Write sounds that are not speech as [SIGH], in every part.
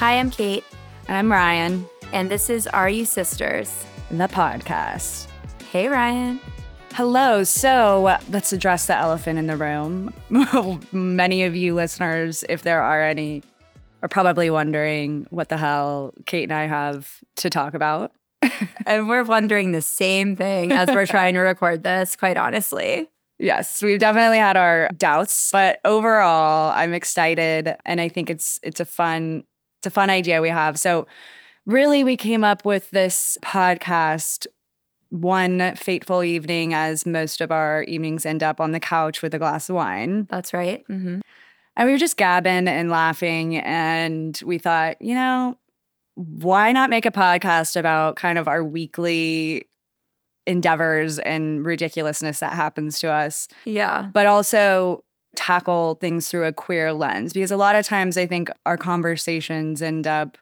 Hi, I'm Cate, And I'm Rian, and this is Are You Sisters? the podcast. Hey, Rian. Hello. So let's address the elephant in the room. [LAUGHS] Many of you listeners, if there are any, are probably wondering what the hell Cate and I have to talk about. [LAUGHS] And we're wondering the same thing as we're [LAUGHS] trying to record this, quite honestly. Yes, we've definitely had our doubts, but overall, I'm excited, and I think it's it's a fun it's a fun idea we have. So, really, we came up with this podcast one fateful evening, as most of our evenings end up on the couch with a glass of wine, That's right. hmm and we were just gabbing and laughing, and we thought, you know, why not make a podcast about kind of our weekly endeavors and ridiculousness that happens to us Yeah. but also tackle things through a queer lens because a lot of times I think our conversations end up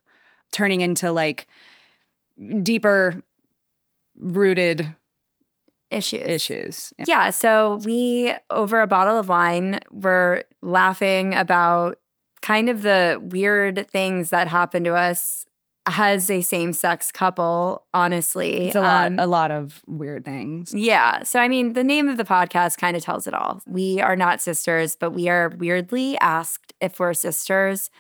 turning into like deeper rooted Issues. issues. Yeah. So we, over a bottle of wine, were laughing about kind of the weird things that happen to us as a same sex couple, honestly. It's a lot Um, a lot of weird things. Yeah. So, I mean, the name of the podcast kind of tells it all. We are not sisters, but we are weirdly asked if we're sisters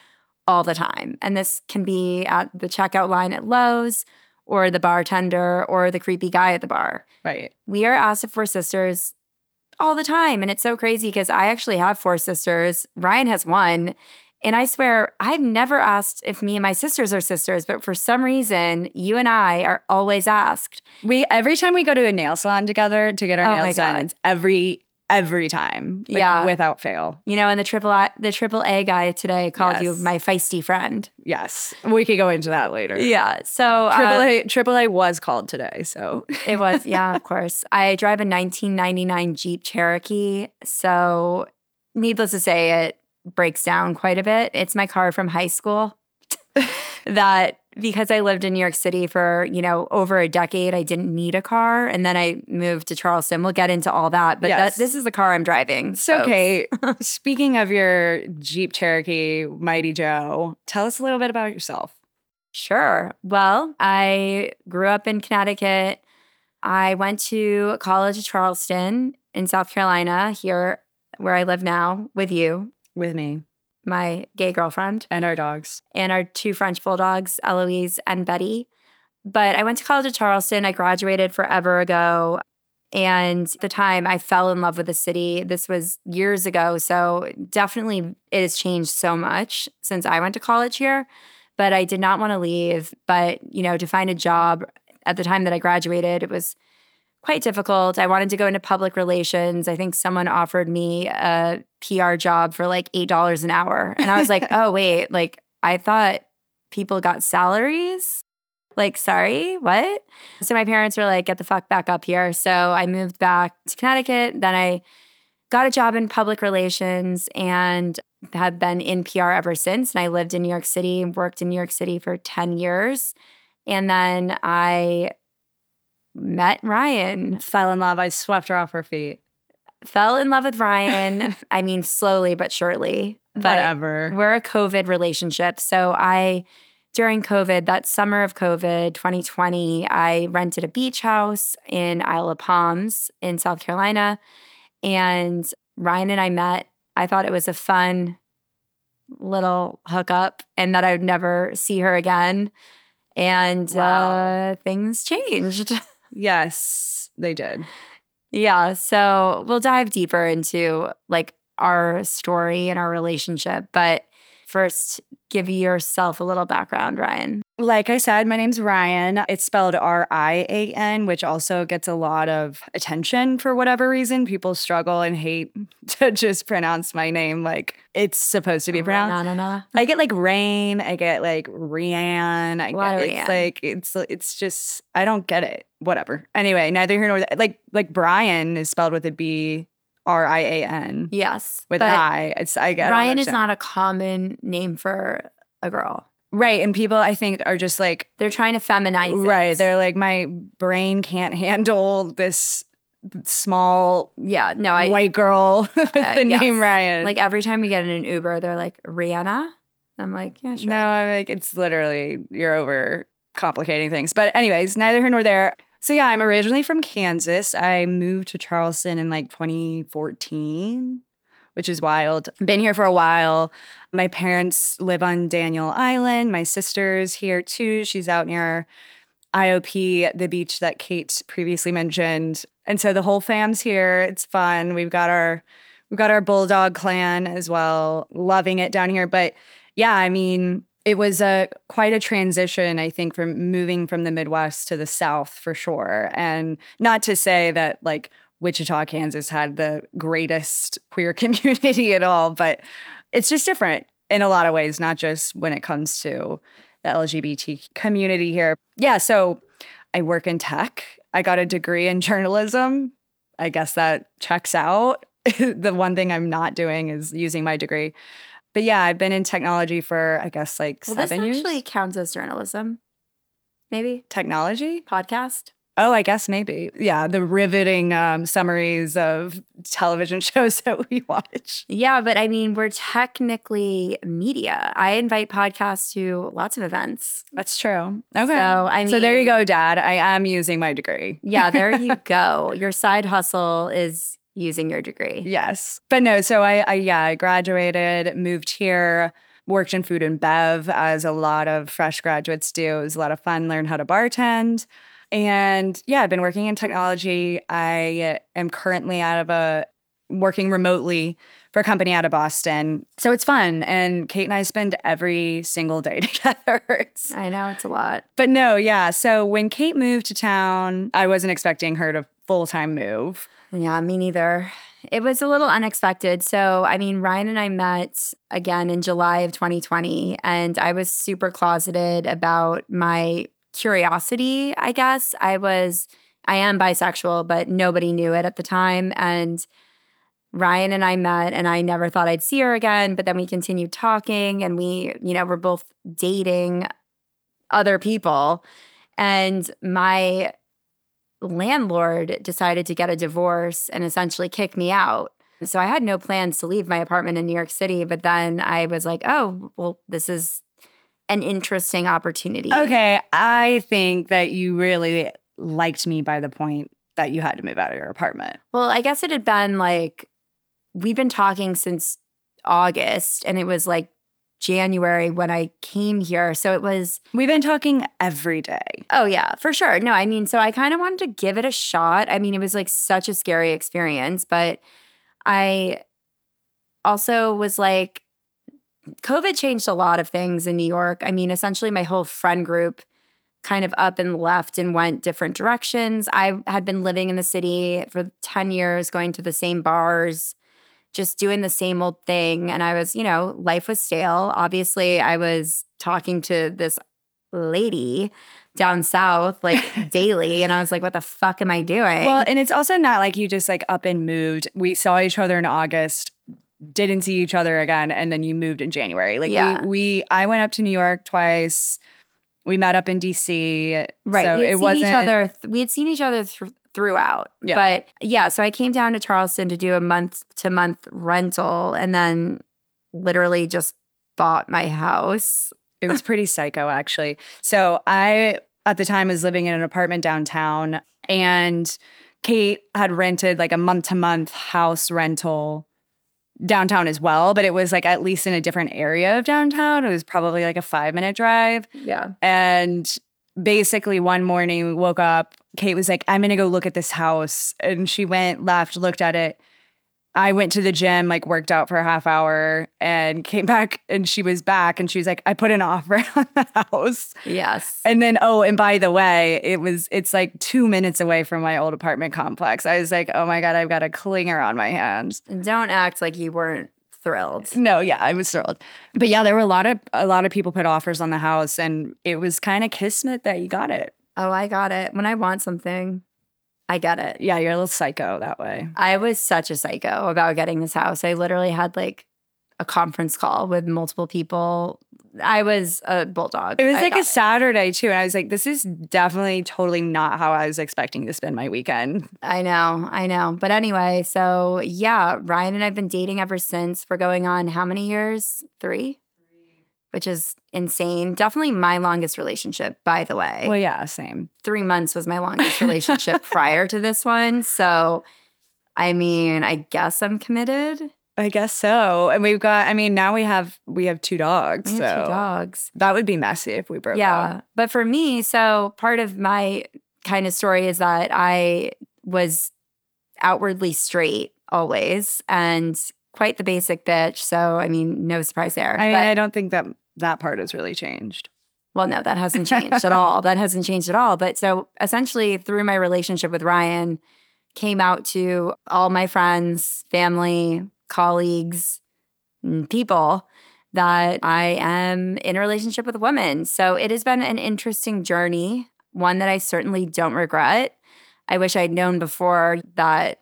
all the time. And this can be at the checkout line at Lowe's or the bartender or the creepy guy at the bar. Right. We are asked if we're sisters all the time. And it's so crazy because I actually have four sisters. Rian has one. And I swear, I've never asked if me and my sisters are sisters, but for some reason, you and I are always asked. We every time we go to a nail salon together to get our Oh nails done, every every time. like, Yeah. Without fail. You know, and the triple I, the triple A guy today called you my feisty friend. Yes. We could go into that later. Yeah. So Triple uh, A Triple A was called today, so it was yeah, of course. I drive a 1999 Jeep Cherokee, so needless to say, it breaks down quite a bit. It's my car from high school. [LAUGHS] that because I lived in New York City for you know over a decade, I didn't need a car, and then I moved to Charleston. We'll get into all that, but Yes. that, this is the car I'm driving. So, okay, [LAUGHS] speaking of your Jeep Cherokee Mighty Joe, tell us a little bit about yourself. Sure. Well, I grew up in Connecticut. I went to college at Charleston in South Carolina, here where I live now with you, With me my gay girlfriend, and our dogs. and our two French bulldogs, Eloise and Betty. But I went to college at Charleston. I graduated forever ago. And the time, I fell in love with the city. This was years ago. So definitely it has changed so much since I went to college here. But I did not want to leave. But, you know, to find a job at the time that I graduated, it was quite difficult. I wanted to go into public relations. I think someone offered me a PR job for like $8 an hour. And I was like, [LAUGHS] oh, wait, like I thought people got salaries. Like, sorry, what? So my parents were like, get the fuck back up here. So I moved back to Connecticut. Then I got a job in public relations and have been in PR ever since. And I lived in New York City and worked in New York City for 10 years. And then I met Rian, Fell in love. I swept her off her feet. fell in love with Rian. [LAUGHS] I mean, slowly but surely. But Whatever. we're a COVID relationship. So I, during COVID, that summer of COVID 2020, I rented a beach house in Isle of Palms in South Carolina. And Rian and I met. I thought it was a fun little hookup and that I would never see her again. And Wow. uh, things changed. [LAUGHS] Yes, they did. Yeah. So we'll dive deeper into like our story and our relationship. But first, give yourself a little background, Rian. Like I said, my name's Rian. It's spelled R I A N, which also gets a lot of attention for whatever reason. People struggle and hate [LAUGHS] to just pronounce my name like it's supposed to be pronounced. Na, na, na. I get like rain. I get like Rianne. I get, it's like it's it's just I don't get it. Whatever. Anyway, neither here nor there. Like like Brian is spelled with a B R I A N Yes. with but I. It's I don't Rian is not a common name for a girl. right. And people I think are just like They're trying to feminize it. right. They're like my brain can't handle this small yeah. No, I white girl [LAUGHS] with Uh, the yes. name Rian. like every time we get in an Uber, they're like, Rihanna? I'm like, yeah, sure. No, I'm like, it's literally, you're over complicating things. But, anyways, neither here nor there. So, yeah, I'm originally from Kansas. I moved to Charleston in like 2014, which is wild. Been here for a while. My parents live on Daniel Island. My sister's here too. She's out near IOP, the beach that Cate previously mentioned. And so the whole fam's here. It's fun. We've got our we've got our bulldog clan as well. Loving it down here. But yeah, I mean, it was a quite a transition, I think, from moving from the Midwest to the South for sure. And not to say that like Wichita, Kansas had the greatest queer [LAUGHS] community at all, but it's just different in a lot of ways, not just when it comes to the LGBT community here. Yeah, so I work in tech. I got a degree in journalism. I guess that checks out. [LAUGHS] the one thing I'm not doing is using my degree. But yeah, I've been in technology for I guess like well, seven this years. actually counts as journalism. Maybe Technology? podcast. Oh, I guess maybe. Yeah, the riveting um, summaries of television [LAUGHS] shows that we watch. Yeah, but I mean, we're technically media. I invite podcasts to lots of events. That's true. Okay. So I mean, So there you go, Dad. I am using my degree. Yeah, there [LAUGHS] you go. Your side hustle is using your degree. Yes. But no, so I, I yeah, I graduated, moved here, worked in food and bev as a lot of fresh graduates do. It was a lot of fun, learned how to bartend. And yeah, I've been working in technology. I am currently out of a working remotely for a company out of Boston. So it's fun. And Cate and I spend every single day [LAUGHS] together. I know it's a lot. but no, yeah. So when Cate moved to town, I wasn't expecting her to full time move. Yeah, me neither. It was a little unexpected. So, I mean, Rian and I met again in July of 2020, and I was super closeted about my curiosity, I guess. I was, I am bisexual, but nobody knew it at the time. And Rian and I met, and I never thought I'd see her again. But then we continued talking, and we, you know, were both dating other people. And my landlord decided to get a divorce and essentially kick me out. So I had no plans to leave my apartment in New York City, but then I was like, oh, well, this is an interesting opportunity. Okay, I think that you really liked me by the point that you had to move out of your apartment. Well, I guess it had been like we've been talking since August and it was like January when I came here. So it was We've been talking every day. Oh yeah, for sure. No, I mean, so I kind of wanted to give it a shot. I mean, it was like such a scary experience, but I also was like COVID changed a lot of things in New York. I mean, essentially my whole friend group kind of up and left and went different directions. I had been living in the city for 10 years, going to the same bars, just doing the same old thing. And I was, you know, life was stale. Obviously, I was talking to this lady down south like [LAUGHS] daily. And I was like, what the fuck am I doing? Well, and it's also not like you just like up and moved. We saw each other in August, didn't see each other again, and then you moved in January. Like Yeah. we, we I went up to New York twice. We met up in DC. Right. So we had it seen wasn't each other. Th- we had seen each other thr- throughout. Yeah. But yeah, so I came down to Charleston to do a month to month rental and then literally just bought my house. It was pretty psycho, actually. So I, at the time, was living in an apartment downtown, and Cate had rented like a month to month house rental downtown as well, but it was like at least in a different area of downtown. It was probably like a five minute drive. Yeah. And basically, one morning we woke up. Cate was like, I'm going to go look at this house. And she went, left, looked at it. I went to the gym, like worked out for a half hour and came [LAUGHS] back and she was back and she was like, I put an offer [LAUGHS] on the house. Yes. And then, oh, and by the way, it was, it's like two minutes away from my old apartment complex. I was like, oh my God, I've got a clinger on my hands. Don't act like you weren't thrilled. No, yeah, I was thrilled. But yeah, there were a lot of, a lot of people put offers on the house and it was kind of kismet that you got it. Oh, I got it. When I want something, I get it. Yeah, you're a little psycho that way. I was such a psycho about getting this house. I literally had like a conference call with multiple people. I was a bulldog. It was I like a Saturday too. And I was like, this is definitely totally not how I was expecting to spend my weekend. I know, I know. But anyway, so yeah, Rian and I've been dating ever since. We're going on how many years? Three? Which is insane. Definitely my longest relationship, by the way. Well, yeah, same. Three months was my longest [LAUGHS] relationship prior to this one. So, I mean, I guess I'm committed. I guess so. And we've got, I mean, now we have we have two dogs. We so two dogs. that would be messy if we broke Yeah. up. But for me, so part of my kind of story is that I was outwardly straight always and quite the basic bitch. So, I mean, no surprise there. I mean, But- I don't think that that part has really changed. Well, no, that hasn't [LAUGHS] changed at all. That hasn't changed at all. But so essentially, through my relationship with Rian, came out to all my friends, family, colleagues, and people that I am in a relationship with a woman. So it has been an interesting journey, one that I certainly don't regret. I wish I'd known before that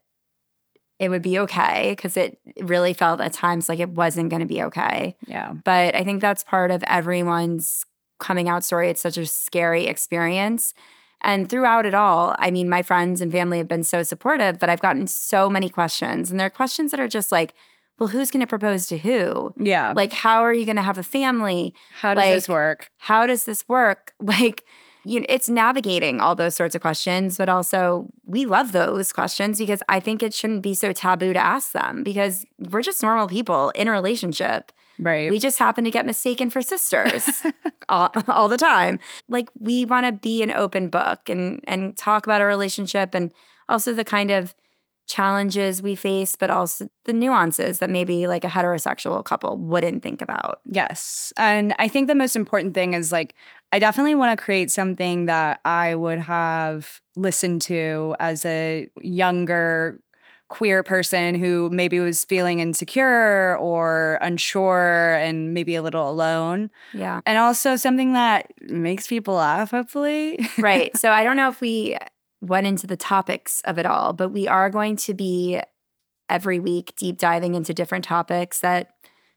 it would be okay because it really felt at times like it wasn't going to be okay. Yeah. But I think that's part of everyone's coming out story. It's such a scary experience. And throughout it all, I mean, my friends and family have been so supportive, but I've gotten so many questions. And there are questions that are just like, well, who's going to propose to who? Yeah. Like, how are you going to have a family? how does this work? How does this work? [LAUGHS] Like, you know, it's navigating all those sorts of questions, but also we love those questions because I think it shouldn't be so taboo to ask them because we're just normal people in a relationship. Right. We just happen to get mistaken for sisters [LAUGHS] all, all the time. Like we want to be an open book and and talk about our relationship and also the kind of challenges we face, but also the nuances that maybe like a heterosexual couple wouldn't think about. Yes. And I think the most important thing is like, I definitely want to create something that I would have listened to as a younger queer person who maybe was feeling insecure or unsure and maybe a little alone. Yeah. And also something that makes people laugh, hopefully. [LAUGHS] right. So I don't know if we went into the topics of it all, but we are going to be every week deep diving into different topics that,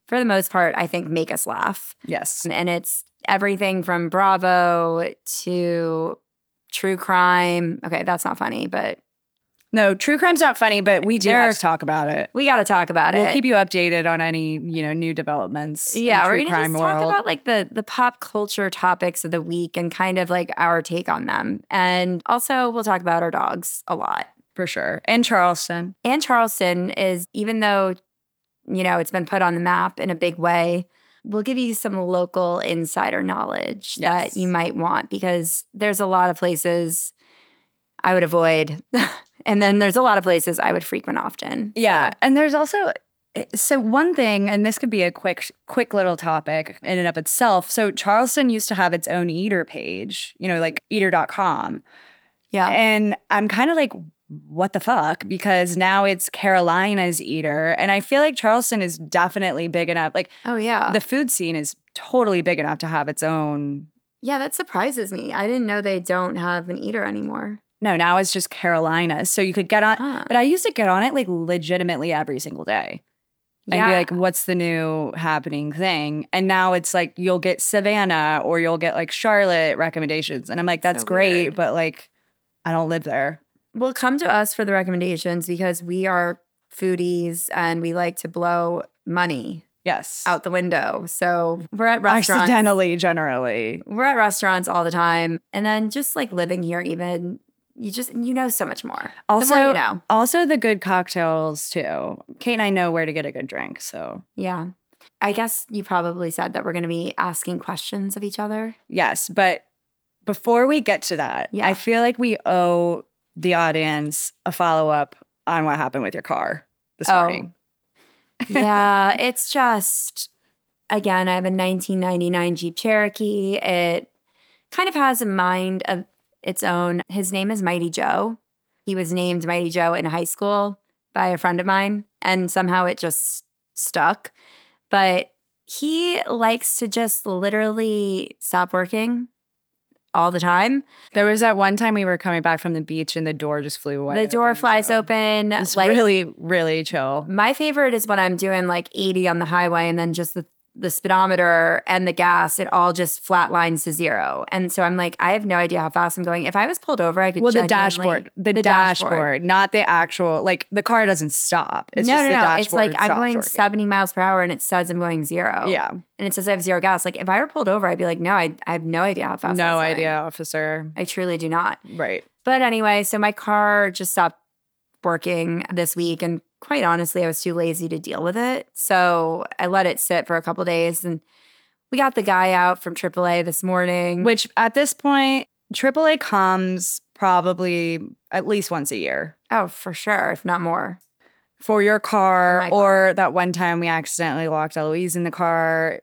for the most part, I think make us laugh. yes. And it's everything from Bravo to true crime. Okay, that's not funny, but No, true crime's not funny, but we do There- have to talk about it. we got to talk about it. We'll keep you updated on any, you know, new developments. in yeah, we're gonna crime just world. talk about like the the pop culture topics of the week and kind of like our take on them. And also, we'll talk about our dogs a lot. for sure. And Charleston. and Charleston is, even though, you know, it's been put on the map in a big way, we'll give you some local insider knowledge Yes. that you might want because there's a lot of places I would avoid. [LAUGHS] and then there's a lot of places I would frequent often. Yeah, and there's also eh, so one thing, and this could be a quick, quick little topic in and of itself. So Charleston used to have its own eater page, you know, like eater.com. Yeah. And I'm kind of like, what the fuck? Because now it's Carolina's eater. And I feel like Charleston is definitely big enough. Like Oh, yeah. the food scene is totally big enough to have its own. yeah, that surprises me. I didn't know they don't have an eater anymore. No, now it's just Carolina. So you could get on, Ah. but I used to get on it like legitimately every single day. Yeah. and be like, what's the new happening thing? And now it's like you'll get Savannah or you'll get like Charlotte recommendations. And I'm like, that's So great, weird. but like I don't live there. Well, come to us for the recommendations because we are foodies and we like to blow money Yes. out the window. So we're at restaurants. Accidentally, generally. We're at restaurants all the time. And then just like living here, even you just you know so much more. The more Also, you know. also the good cocktails too. Cate and I know where to get a good drink. So Yeah. I guess you probably said that we're gonna be asking questions of each other. yes, but before we get to that, Yeah. I feel like we owe the audience a follow up on what happened with your car this Oh. morning. [LAUGHS] yeah, it's just again, I have a 1999 Jeep Cherokee. It kind of has a mind of its own. His name is Mighty Joe. He was named Mighty Joe in high school by a friend of mine, and somehow it just stuck. But he likes to just literally stop working all the time. There was that one time we were coming back from the beach and the door just flew away. The door flies so open. It's like really, really chill. My favorite is when I'm doing like 80 on the highway and then just the the speedometer and the gas, it all just flatlines to zero. And so I'm like, I have no idea how fast I'm going. If I was pulled over, I could Well, the dashboard, the, dashboard, not the actual. Like the car doesn't stop. It's no, just no, no. dashboard It's like I'm going working. 70 miles per hour and it says I'm going zero. Yeah, And it says I have zero gas. Like if I were pulled over, I'd be like, no, I, I have no idea how fast. No idea, officer. I truly do not. Right. But anyway, so my car just stopped working this week. And quite honestly, I was too lazy to deal with it. So I let it sit for a couple days. And we got the guy out from AAA this morning. Which at this point, AAA comes probably at least once a year oh, for sure, if not more. for your car, or that one time we accidentally locked Eloise in the car.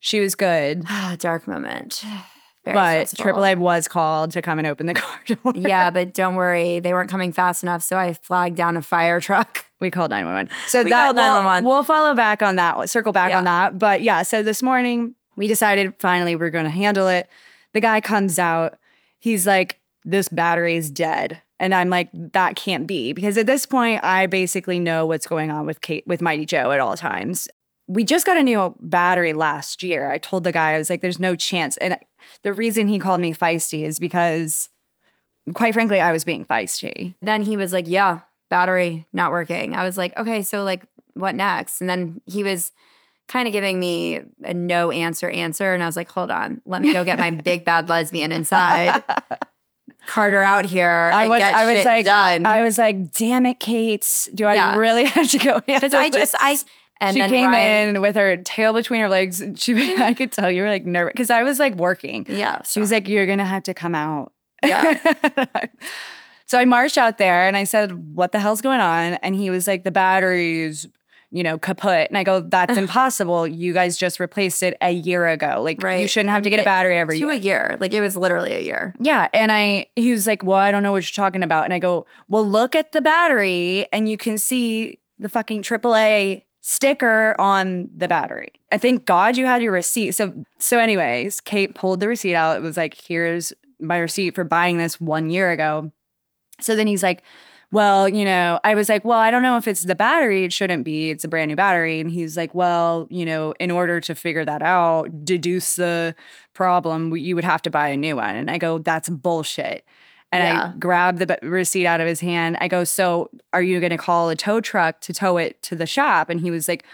She was good, [SIGHS] Dark moment. [SIGHS] [SIGHS] Very but stressful. AAA was called to come and open the [LAUGHS] car door. Yeah, but don't worry, they weren't coming fast enough. So I flagged down a fire truck. [LAUGHS] We called 911. So We that called we'll- 911. We'll, follow back on that, circle back Yeah. on that. But yeah, so this morning we decided finally we're going to handle it. The guy comes out. He's like, this battery is dead. And I'm like, that can't be because at this point I basically know what's going on with Cate with Mighty Joe at all times. We just got a new battery last year. I told the guy, I was like, there's no chance. And the reason he called me feisty is because quite frankly, I was being feisty. Then he was like, Yeah, battery not working. I was like, Okay, so like what next? And then he was kind of giving me a no answer answer. And I was like, Hold on, let me go get my big [LAUGHS] bad lesbian inside. Carter out here. I was, I was like, done. I was like, damn it, Cate. Do I Yeah. really [LAUGHS] have to go? Because I just I and she then came Rian, in with her tail between her legs. and [LAUGHS] She, I could tell you were like nervous because I was like working. Yeah. She was like, "You're gonna have to come out." Yeah. [LAUGHS] so I marched out there and I said, "What the hell's going on?" And he was like, "The battery's." You know, kaput. And I go, that's impossible. You guys just replaced it a year ago. Like, you shouldn't have to get a battery every to year. a year. Like it was literally a year. Yeah. And I, he was like, well, I don't know what you're talking about. And I go, well, look at the battery and you can see the fucking AAA sticker on the battery. I thank God you had your receipt. So, so anyways, Cate pulled the receipt out. It was like, here's my receipt for buying this one year ago. So then he's like, well, you know, I was like, well, I don't know if it's the battery. It shouldn't be. It's a brand new battery. And he's like, well, you know, in order to figure that out, deduce the problem, you would have to buy a new one. And I go, that's bullshit. And Yeah. I grabbed the receipt out of his hand. I go, so are you going to call a tow truck to tow it to the shop? And he was like,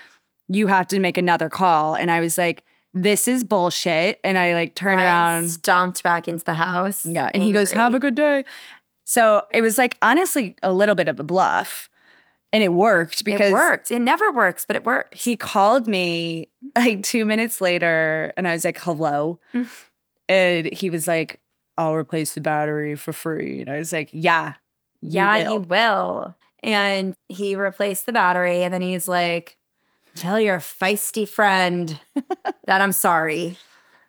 you have to make another call. And I was like, this is bullshit. And I like turn I around. stomped back into the house. Yeah. And he goes. Have a good day. So it was like honestly a little bit of a bluff. And it worked because it worked. It never works, but it worked. he called me like two minutes later and I was like, hello. Mm. and he was like, I'll replace the battery for free. And I was like, yeah. you Yeah, will." he will. And he replaced the battery, and then he's like, "Tell your feisty friend [LAUGHS] that I'm sorry."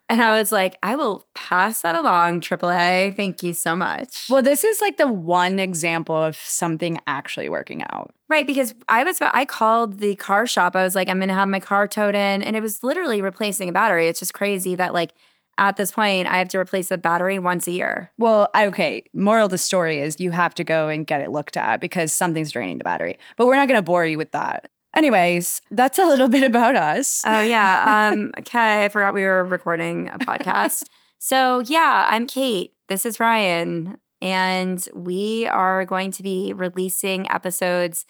And I was like, "I will pass that along, AAA. Thank you so much." Well, this is like the one example of something actually working out. right, because I was I called the car shop. I was like, "I'm going to have my car towed in," and it was literally replacing a battery. It's just crazy that like at this point I have to replace the battery once a year. Well, okay. Moral of the story is you have to go and get it looked at because something's draining the battery. But we're not going to bore you with that. Anyways, that's a little [LAUGHS] bit about us. Oh yeah. Um, [LAUGHS] okay, I forgot we were recording a podcast. [LAUGHS] so yeah, I'm Cate. This is Rian, and we are going to be releasing episodes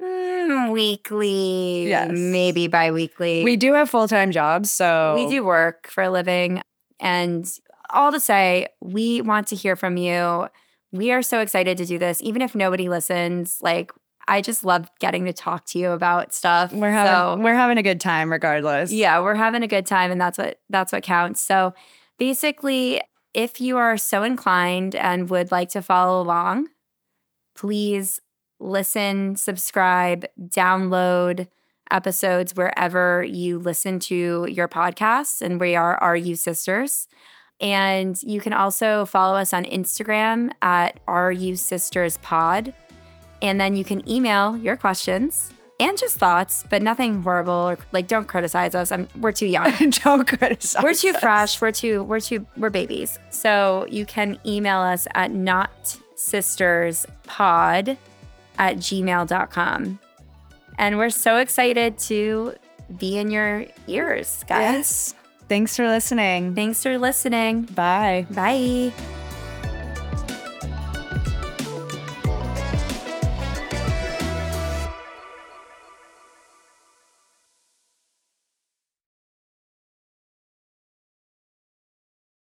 mm, weekly, Yes. maybe bi-weekly. we do have full time jobs, so we do work for a living, and all to say, we want to hear from you. We are so excited to do this, even if nobody listens. Like, I just love getting to talk to you about stuff. We're having So- we're having a good time regardless. yeah, we're having a good time and that's what that's what counts. So basically, if you are so inclined and would like to follow along, please listen, subscribe, download episodes wherever you listen to your podcasts and we are Are You Sisters. And you can also follow us on Instagram at Are You Sisters Pod. And then you can email your questions and just thoughts, but nothing horrible or like don't criticize us. I'm we're too young. [LAUGHS] Don't criticize. We're too us. fresh. We're too we're too we're babies. So you can email us at not sisters pod at gmail.com. And we're so excited to be in your ears, guys. Yes. Thanks for listening. Thanks for listening. Bye. Bye.